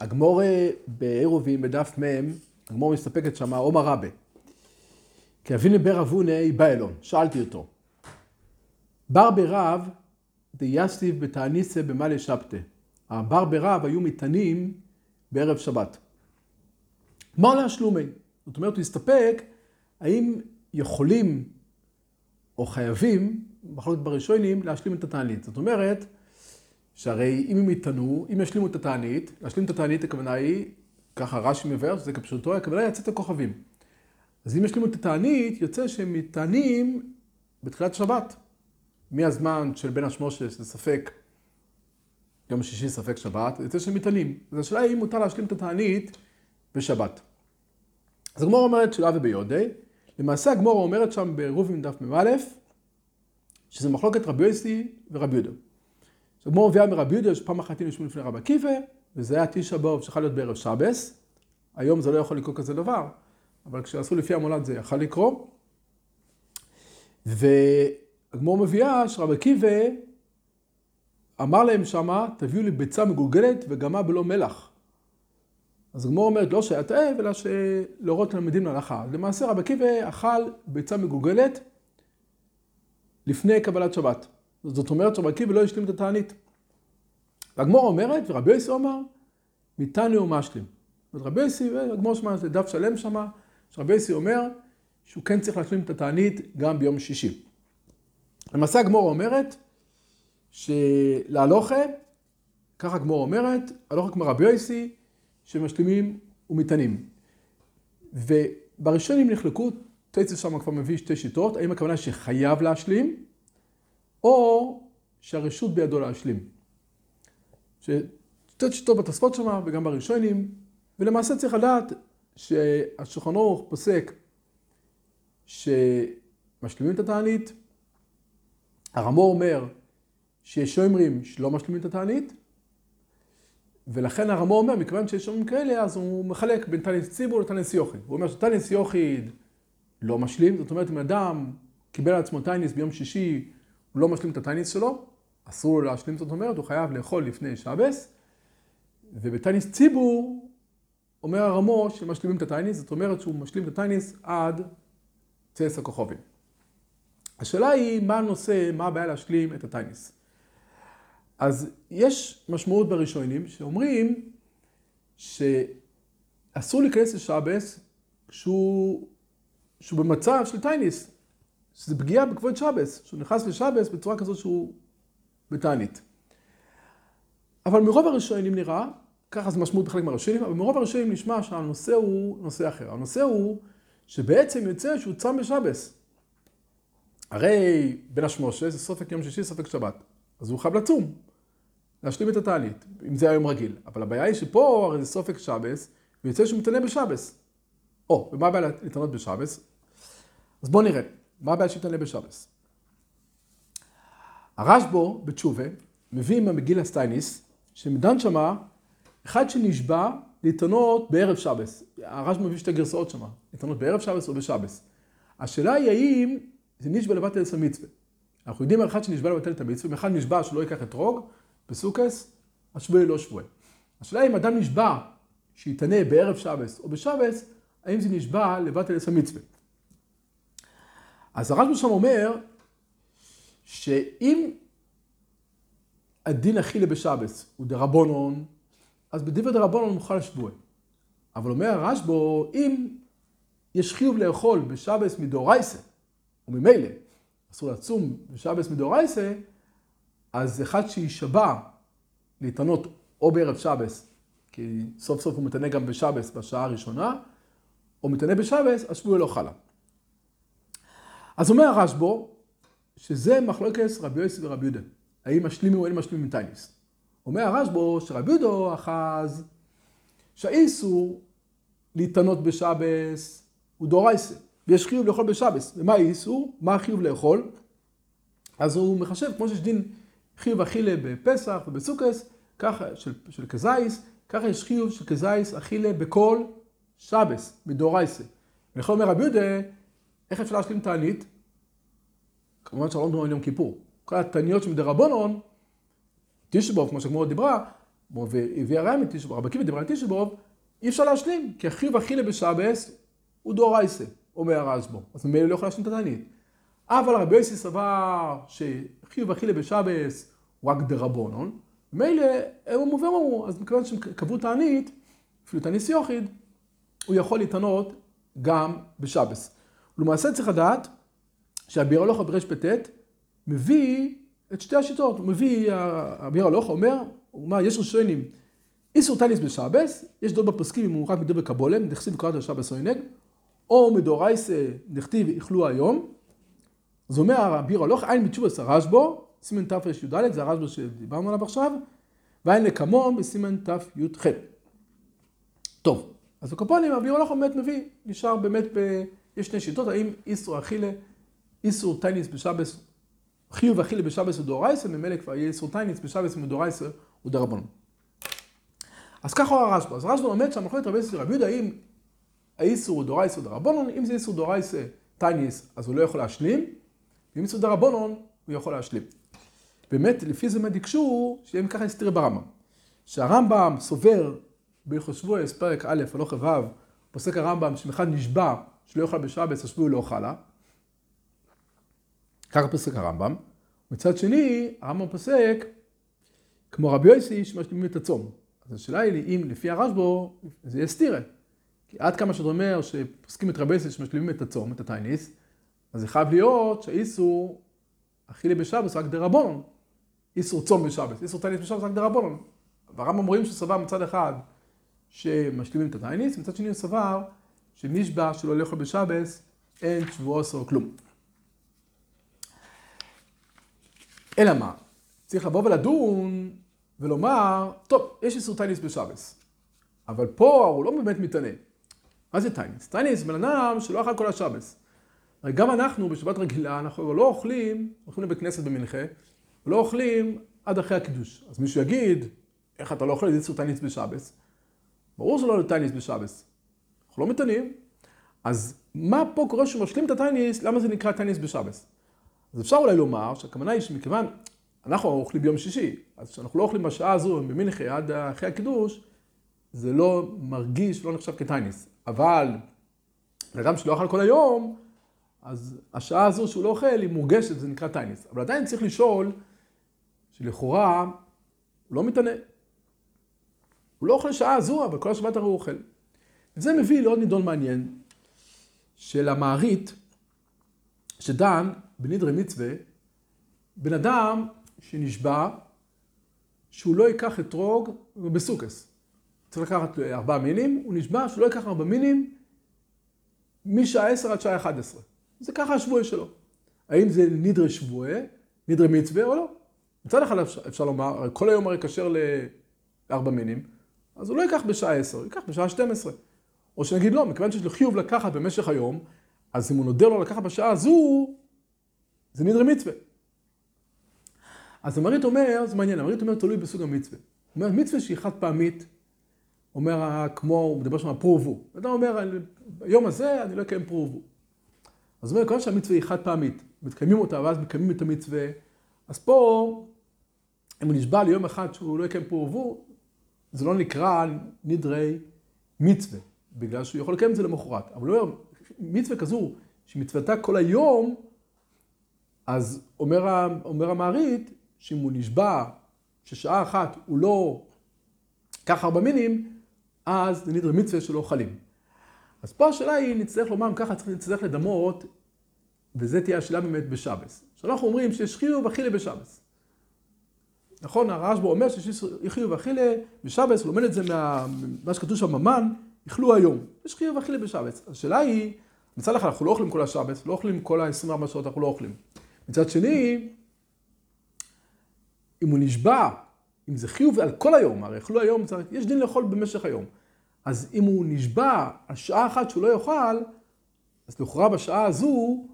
הגמור בעירובין בדף מ', הגמור מסתפקת שמה, עומר רבה. כי אבינו בר אבוני בא אלון, שאלתי אותו. בר ברב דייסטיב בתעניסה במאלי שבתא. הבר ברב היו מטענים בערב שבת. מה עולה השלומי? זאת אומרת, הוא הסתפק האם יכולים או חייבים, מחלוקת בראשונים, להשלים את התענית. זאת אומרת, שהרי אם הם יטענו, אם ישלימו את התענית, להשלים את התענית הכוונה היא, ככה רש"י מבאר, שזה כפשוטו, הכוונה היא לצאת הכוכבים. אז אם ישלימו את התענית, יוצא שהם מתענים בתחילת שבת. מהזמן של בין השמושה, שזה ספק יום שישי, ספק שבת, יוצא שהם מתענים. אז השאלה היא אם מותר להשלים את התענית בשבת. אז הגמור אומרת שלה וביודי, למעשה הגמור אומרת שם ברובין דף מ"א, שזה מחלוקת רבי יוסי ורבי יהודה. הגמור מביאה מרבי יהודה שפעם אחת היינו יושבים לפני רבי עקיבא, וזה היה תשע באב שיכול להיות בערב שבס. היום זה לא יכול לקרות כזה דבר, אבל כשעשו לפי המולד זה יכול לקרות. והגמור מביאה שרבי עקיבא אמר להם שמה, תביאו לי ביצה מגולגלת וגמה בלא מלח. אז הגמור אומרת לא שהיה תאב, אלא שלהורות תלמידים להלכה. למעשה רבי עקיבא אכל ביצה מגולגלת לפני קבלת שבת. זאת אומרת שרבי עקיבא לא השלים את התענית. והגמור אומרת, ורבי יוסי אומר, מתני ומשלים. רבי יוסי, הגמור שמע, זה דף שלם שמה, שרבי יוסי אומר שהוא כן צריך להשלים את התענית גם ביום שישי. למעשה הגמור אומרת שלהלוכה, ככה הגמור אומרת, הלוכה כמו רבי יוסי, שמשלימים ומטענים. ובראשונים נחלקו, תצא שם כבר מביא שתי שיטות, האם הכוונה שחייב להשלים, או שהרשות בידו להשלים. שתי שיטות בתוספות שם וגם בראשונים, ולמעשה צריך לדעת שהשולחן ערוך פוסק שמשלימים את התענית, הרמו אומר שיש שומרים שלא משלימים את התענית, ולכן הרמו אומר, מכיוון שיש שומרים כאלה, אז הוא מחלק בין תניס ציבור לתניס יוחיד. הוא אומר שתניס יוחיד לא משלים, זאת אומרת, אם אדם קיבל על עצמו תניס ביום שישי, הוא לא משלים את התניס שלו, אסור לו להשלים, זאת אומרת, הוא חייב לאכול לפני שבס, ובתניס ציבור, אומר הרמו שמשלימים את התניס, זאת אומרת שהוא משלים את התניס עד צייס הכוכבים. השאלה היא, מה הנושא, מה הבעיה להשלים את התניס? אז יש משמעות בראשונים שאומרים שאסור להיכנס לשבס כשהוא, כשהוא במצב של טייניס, שזה פגיעה בכבוד שבס, שהוא נכנס לשבס בצורה כזאת שהוא בתענית. אבל מרוב הראשונים נראה, ככה זה משמעות בחלק מהראשונים, אבל מרוב הראשונים נשמע שהנושא הוא נושא אחר. הנושא הוא שבעצם יוצא שהוא צם בשבס. הרי בין השמושה זה סופק יום שישי, סופק שבת. אז הוא חייב לצום, להשלים את התענית, אם זה היום רגיל. אבל הבעיה היא שפה הרי זה סופק שבס, ויוצא שהוא מתענה בשבס. או, ומה הבעיה להתענות בשבס? אז בואו נראה, מה הבעיה שיתענה בשבס? הרשב"ו בתשובה מביא מהמגילה סטייניס, שמדן שמה אחד שנשבע להתענות בערב שבס. הרשב"ו מביא שתי גרסאות שמה, להתענות בערב שבס או בשבס. השאלה היא האם זה נשבע לבטל את המצווה. אנחנו יודעים על אחד שנשבע לבטל את המצווה, ואחד נשבע שלא ייקח אתרוג, בסוכס, השבועי לא שבועי. השאלה אם אדם נשבע שיתענה בערב שבס או בשבס, האם זה נשבע לבטל את המצווה. אז הרשב"ו שם אומר שאם הדין אכילה בשבס הוא דרבונון, אז בדברי דרבונון מוכל לשבועי. אבל אומר הרשב"ו, אם יש חיוב לאכול בשבס מדאורייסה, וממילא אסור לצום בשבס מדאורייסה, אז אחד שישבע להתענות או בערב שבס, כי סוף סוף הוא מתענה גם בשבס בשעה הראשונה, או מתענה בשבס, אז שבועי לא חלה. אז אומר הרשב"ו, שזה מחלוקת רבי יוסי ורבי יהודה. האם משלימים או אין משלימים עם טייניס. אומר הרשב"ו שרבי יהודה אחז שהאיסור להתענות בשבס הוא דורייסה, ויש חיוב לאכול בשבס. ומה האיסור? מה החיוב לאכול? אז הוא מחשב, כמו שיש דין חיוב אכילה בפסח ובסוכס, ככה, של, של כזייס, ככה יש חיוב של כזייס אכילה בכל שבס, מדורייסה. ולכל אומר רבי יהודה, איך אפשר להשלים תענית? כמובן שלא מדברים על יום כיפור. כל התעניות שמדרבנון, תשבוב, כמו שגמור דיברה, והביאה ראיה מתשע באב, רבי עקיבא דיבר על תשע באב, אי אפשר להשלים, כי החיוב אכילה בשבס הוא דאורייסה, אומר הרשב"א, אז ממילא לא יכול להשלים את התענית. אבל רבי יוסי סבר שחיוב אכילה בשבס הוא רק דרבונון, מילא הם אמרו, אז מכיוון שהם קבעו תענית, אפילו תעניס יוחיד, הוא יכול להתענות גם בשבס. ולמעשה צריך לדעת שהביר הלוכה ברשפ"ט מביא את שתי השיטות, הוא מביא, הביר הלוכה אומר, הוא אומר, יש ראשונים, איסור טניס בשבס, יש דוד בפוסקים אם הוא רק מדבר בקבולם, דכסיב קראת השבס או עינג, או מדאורייסה דכתיב איכלו היום. אז אומר הביר הלוכה, עין בתשובס הרשב"ו, סימן תרי"ד, זה הרשב"ו שדיברנו עליו עכשיו, ועין לקמום בסימן תי"ח. טוב, אז הקופונים, הביר הלוכה באמת מביא, נשאר באמת, ב... יש שני שיטות, האם איסור אכילה, איסור טייניס בשבס, חיוב אכילה בשבס ודאורייסה, ממילא כבר יהיה איסור טייניס בשבס ודאורייסה ודרבנון. אז ככה הוא הרשב"א, אז הרשב"א לומד שהמחלוקת רבי יוסי רבי יהודה, האם האיסור הוא דאורייסה ודרבנון, אם זה איסור דאורייסה טייניס, אז הוא לא יכול להשלים, ואם איסור דרבנון, הוא יכול להשלים. באמת, לפי זה מדיקשו, שיהיה ככה הסתירי ברמב"ם. שהרמב"ם סובר בהלכות שבועס, פרק א', הלוך ו', פוסק הרמב"ם שמחד נשבע שלא יאכל בשבס, השבוע לא אוכלה. ככה פוסק הרמב"ם. מצד שני, הרמב"ם פוסק, כמו רבי יוסי, שמשלימים את הצום. אז השאלה היא, אם לפי הרשב"ו, זה יהיה סתירה. כי עד כמה שאתה אומר שפוסקים את רבי יוסי שמשלימים את הצום, את הטייניס, אז זה חייב להיות שהאיסור אכילי בשבס רק דרבנון. איסור צום בשבס, איסור טייניס בשבס רק דרבנון. והרמב"ם אומרים שסבר מצד אחד שמשלימים את הטייניס, מצד שני הוא סבר שנשבע שלא לאכול בשבס, אין שבועו עשור כלום. אלא מה? צריך לבוא ולדון ולומר, טוב, יש איסור טייניס בשבס, אבל פה הוא לא באמת מתענה. מה זה טייניס? טייניס בן אדם שלא אכל כל השבס. הרי גם אנחנו בשבת רגילה, אנחנו לא אוכלים, הולכים לבית כנסת במנחה, ולא אוכלים עד אחרי הקידוש. אז מישהו יגיד, איך אתה לא אוכל איסור טייניס בשבס? ברור שלא לטייניס בשבס. אנחנו לא מתענים. אז מה פה קורה שמשלים את הטייניס, למה זה נקרא טייניס בשבס? אז אפשר אולי לומר שהכוונה היא שמכיוון, אנחנו אוכלים ביום שישי, אז כשאנחנו לא אוכלים בשעה הזו במנחה עד אחרי הקידוש, זה לא מרגיש, לא נחשב כטייניס. אבל לאדם שלא אכל כל היום, אז השעה הזו שהוא לא אוכל היא מורגשת, זה נקרא טייניס. אבל עדיין צריך לשאול, שלכאורה הוא לא מתענה. הוא לא אוכל שעה הזו, אבל כל השבת הרי הוא אוכל. וזה מביא לעוד נידון מעניין של המערית, שדן בנדרי מצווה, בן אדם שנשבע שהוא לא ייקח אתרוג בסוכס. צריך לקחת ארבעה מינים, הוא נשבע שהוא לא ייקח ארבעה מינים משעה עשר עד שעה אחד עשרה. זה ככה השבועה שלו. האם זה נדרי שבועה, נדרי מצווה או לא? מצד אחד אפשר לומר, כל היום הרי כשר לארבע מינים, אז הוא לא ייקח בשעה עשר, הוא ייקח בשעה 12. או שנגיד לא, מכיוון שיש לו חיוב לקחת במשך היום, אז אם הוא נודר לו לקחת בשעה הזו, זה נדרי מצווה. אז המרית אומר, זה מעניין, המרית אומר תלוי בסוג המצווה. הוא אומר, מצווה שהיא חד פעמית, אומר כמו, הוא מדבר שם על פרובו. אדם אומר, ביום הזה אני לא אקיים פרובו. אז הוא אומר, כיוון שהמצווה היא חד פעמית, מתקיימים אותה ואז מקיימים את המצווה, אז פה, אם הוא נשבע ליום אחד שהוא לא יקיים פרובו, זה לא נקרא נדרי מצווה, בגלל שהוא יכול לקיים את זה למחרת. אבל הוא אומר, מצווה כזו, שמצוותה כל היום, אז אומר, אומר המערית, שאם הוא נשבע ששעה אחת הוא לא קח ארבע מינים, אז זה נדרי מצווה שלא אוכלים. אז פה השאלה היא, נצטרך לומר, ככה נצטרך לדמות, וזו תהיה השאלה באמת בשבס. שאנחנו אומרים שיש חיוב אכילה בשבס. נכון, הרשב"א אומר שיש חיוב אכילה בשבס, הוא לומד את זה ממה שכתוב שם במן, איכלו היום. יש חיוב אכילה בשבס. השאלה היא, מצד אחד אנחנו לא אוכלים כל השבס, לא אוכלים כל ה-24 שעות, אנחנו לא אוכלים. מצד שני, אם הוא נשבע, אם זה חיוב על כל היום, הרי אכלו היום, יש דין לאכול במשך היום. אז אם הוא נשבע על שעה אחת שהוא לא יאכל, אז לכאורה בשעה הזו הוא,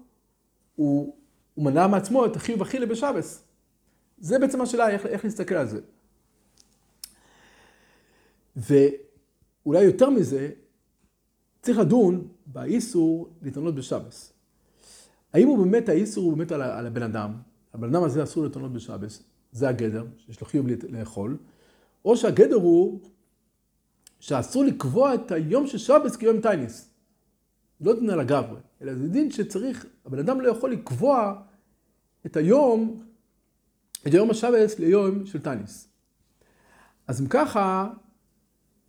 הוא מנע מעצמו את החיוב אכילה בשבס. זה בעצם השאלה, איך, איך להסתכל על זה. ואולי יותר מזה, צריך לדון באיסור להתענות בשבס. האם הוא באמת, האיסור הוא באמת על, על הבן אדם, הבן אדם הזה אסור להתענות בשבס, זה הגדר, שיש לו חיוב לאכול, או שהגדר הוא שאסור לקבוע את היום של שבס כיום טייניס. לא דין על הגברי, אלא זה דין שצריך, הבן אדם לא יכול לקבוע את היום, את היום השבס ליום של טייניס. אז אם ככה,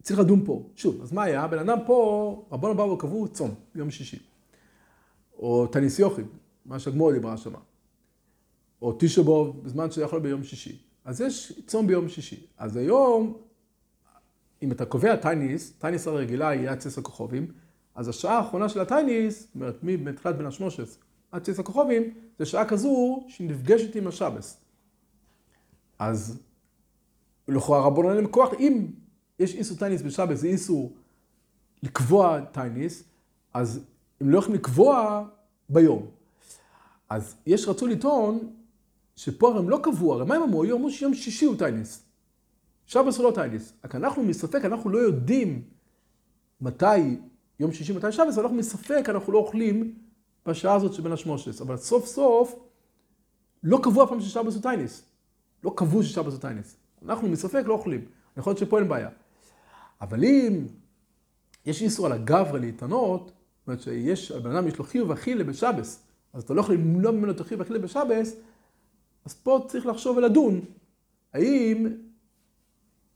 צריך לדון פה. שוב, אז מה היה? הבן אדם פה, רבון באו וקבעו צום ביום שישי. או טניס יוחיד, מה שהגמור דיברה שמה. או תשבוב, בזמן שיכול ביום שישי. אז יש צום ביום שישי. אז היום, אם אתה קובע טייניס, טייניס הרגילה היא עד צס הכוכבים, אז השעה האחרונה של הטייניס, זאת אומרת, מתחילת בין השמושס עד צס הכוכבים, זה שעה כזו שהיא נפגשת עם השבס. אז לכאורה רבנן אין כוח, אם יש איסור תענית בשבת, זה איסור לקבוע תענית, אז הם לא יכולים לקבוע ביום. אז יש רצון לטעון שפה הם לא קבעו, הרי מה הם אמרו? אמרו שיום שישי הוא תענית. שבת הוא לא תענית. רק אנחנו מספק, אנחנו לא יודעים מתי יום שישי, מתי שבת, אנחנו מספק, אנחנו לא אוכלים בשעה הזאת שבין השמשות. אבל סוף סוף לא קבעו אף פעם ששבס הוא טייניס. לא קבעו ששבס הוא טייניס. אנחנו מספק לא אוכלים. יכול להיות שפה אין בעיה. אבל אם יש איסור על הגברה להתענות, זאת אומרת שיש, הבן אדם יש לו חיוב אכילה בשבס, אז אתה לא יכול למנוע ממנו את החיוב אכילה בשבס, אז פה צריך לחשוב ולדון, האם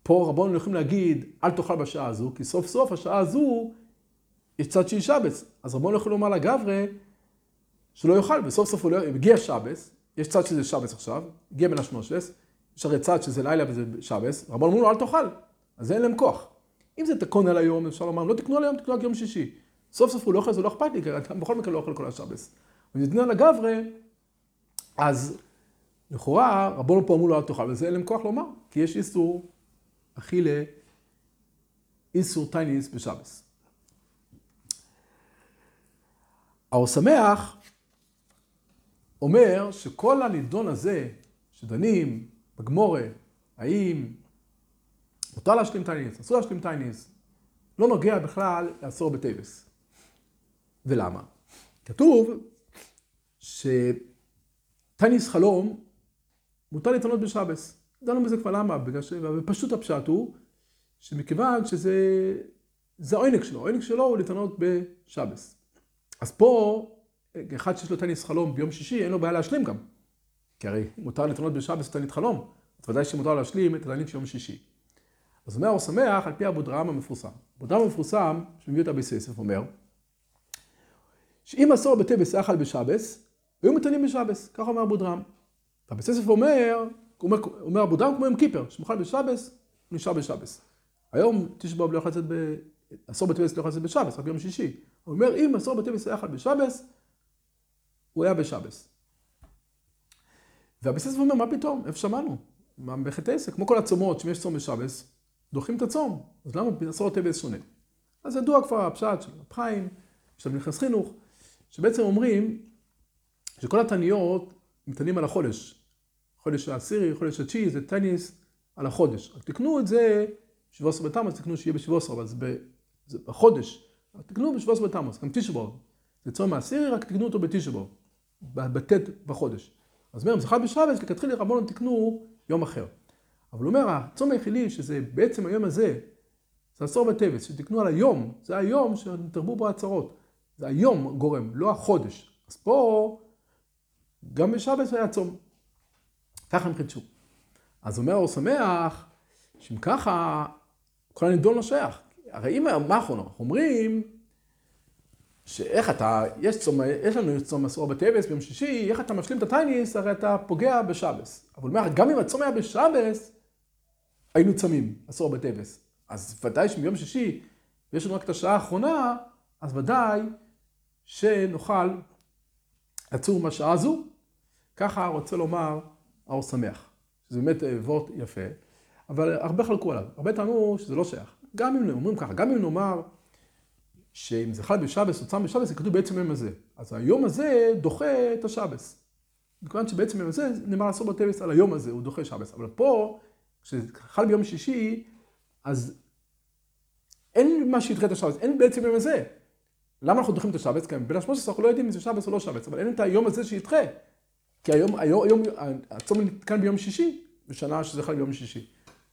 פה רבון יכולים להגיד, אל תאכל בשעה הזו, כי סוף סוף השעה הזו יש צד של שבס. אז רבון יכול לומר לגברה שלא יאכל, וסוף סוף הוא לא, הגיע שבס, יש צד שזה שבס עכשיו, הגיע בין השמושס, יש הרי צד שזה לילה וזה שבס, רבון אמרו לו אל תאכל, אז אין להם כוח. אם זה תקון על היום, אפשר לומר, לא תקנו על היום, תקנו על יום שישי. סוף סוף הוא לא אוכל, זה לא אכפת לי, כי אתה בכל מקרה לא אוכל כל השבס. ונתנו על הגברה, אז לכאורה, רבונו פה אמרו לו אל תאכל, וזה אין להם כוח לומר, כי יש איסור אכילה, איסור טייניס בשבס. האור שמח אומר שכל הנידון הזה, שדנים בגמרא, האם מותר להשלים תענית, אסור להשלים תענית, לא נוגע בכלל לאיסור בשבת. ולמה? כתוב שתענית חלום מותר להתענות בשבת. דנו בזה כבר למה, בגלל ש... ופשוט הפשט הוא שמכיוון שזה זה העונג שלו, העונג שלו הוא להתענות בשבס. אז פה, אחד שיש לו טניס חלום ביום שישי, אין לו בעיה להשלים גם. כי הרי מותר להתענות בשבס טנית חלום, אז ודאי שמותר להשלים את הטנית של יום שישי. אז אומר הוא שמח על פי אבו דרם המפורסם. אבו דרם המפורסם, שמביא אותה בססף, אומר, שאם מסור בטבס אכל בשבס, היו מתענים בשבס, ככה אומר אבו דרם. ובססף אומר, אומר, אומר אבו דרם כמו יום קיפר, שמאכל בשבס, נשאר בשבס. היום תשבוב לא יכול לצאת ב... אסור בטבס לא יכול לצאת בשבס, רק ביום שישי. הוא אומר, אם אסור בטבס אכל בשבס, הוא היה בשבס. והבססף אומר, מה פתאום? איפה שמענו? בחטא עסק, כמו כל הצומות, שאם יש צום בשבס, דוחים את הצום. אז למה אסור בטבס שונה? אז ידוע כבר הפשט של רב חיים, של נכנס חינוך, שבעצם אומרים שכל התניות מתענים על החודש. חודש העשירי, חודש התשיעי, זה טניס על החודש. רק תקנו את זה בשבוע עשרה בתמוז, תקנו שיהיה בשבוע עשרה, אבל זה בחודש. תקנו בשבוע עשרה בתמוז, גם תשבו. זה צום העשירי, רק תקנו אותו בתשבו, בט' בחודש. אז אומר, אם זה חל בשבס, לכתחילה רבונו תקנו יום אחר. אבל הוא אומר, הצום היחידי, שזה בעצם היום הזה, זה עשור בטבס, שתקנו על היום, זה היום שתרבו בו הצהרות. זה היום גורם, לא החודש. אז פה, גם בשבס היה צום. ככה הם חידשו. אז אומר אור שמח, שאם ככה, כל הנידון לא שייך. הרי אם, מה אנחנו אומרים, שאיך אתה, יש צום, יש לנו צום אסור בטבס ביום שישי, איך אתה משלים את הטייניס, הרי אתה פוגע בשבס. אבל הוא אומר, גם אם הצום היה בשבס, היינו צמים, אסור בטבס. אז ודאי שביום שישי, ויש לנו רק את השעה האחרונה, אז ודאי שנוכל לצור מהשעה הזו. ככה רוצה לומר האור שמח. שזה באמת וורט יפה, אבל הרבה חלקו עליו. הרבה טענו שזה לא שייך. גם אם אומרים ככה, גם אם נאמר שאם זה חל בשבס או צם בשבס, זה כתוב בעצם היום הזה. אז היום הזה דוחה את השבס. מכיוון שבעצם היום הזה נאמר אסור בטבס על היום הזה, הוא דוחה שבס. אבל פה, כשחל ביום שישי, אז אין מה שידחה את השבס, אין בעצם היום הזה. למה אנחנו דוחים את השבץ? כי בין השמונה אנחנו לא יודעים אם זה שבץ או לא שבץ, אבל אין את היום הזה שידחה. כי היום, היום, היום הצום נתקן ביום שישי, בשנה שזה חל ביום שישי.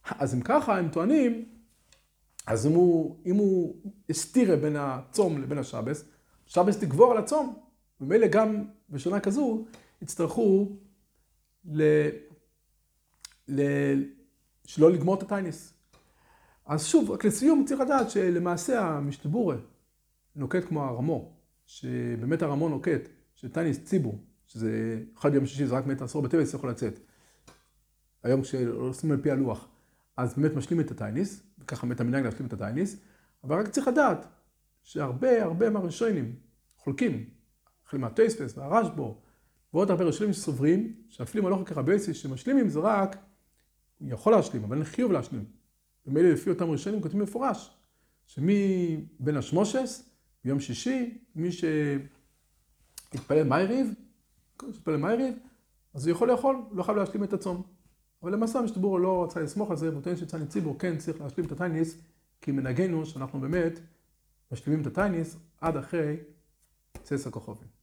אז אם ככה, הם טוענים, אז אם הוא, אם הוא הסתירה בין הצום לבין השבס, שבס תגבור על הצום. ומילא גם בשנה כזו, יצטרכו ל... ל... שלא לגמור את הטייניס. אז שוב, רק לסיום צריך לדעת שלמעשה המשתבורה נוקט כמו הרמו, שבאמת הרמו נוקט, שטייניס ציבו, שזה אחד יום שישי, זה רק מת עשור בטבע, יכול לצאת. היום כשעושים על פי הלוח, אז באמת משלים את הטייניס, וככה מת המנהג להשלים את הטייניס, אבל רק צריך לדעת שהרבה הרבה מהראשונים חולקים, החל מהטייספס והרשבו, ועוד הרבה ראשונים שסוברים, שאפילו מלוך כרבייסי שמשלימים זה רק, הוא יכול להשלים, אבל אין חיוב להשלים. ומילא לפי אותם ראשונים כותבים מפורש, שמי בין השמושס, ביום שישי, מי שהתפלל מייריב, שהתפלל מייריב, אז הוא יכול לאכול, לא חייב להשלים את הצום. אבל למעשה המשתבור לא רצה לסמוך על זה, והוא טוען שצאני ציבור כן צריך להשלים את הטייניס, כי מנהגנו שאנחנו באמת משלימים את הטייניס עד אחרי צס הכוכבים.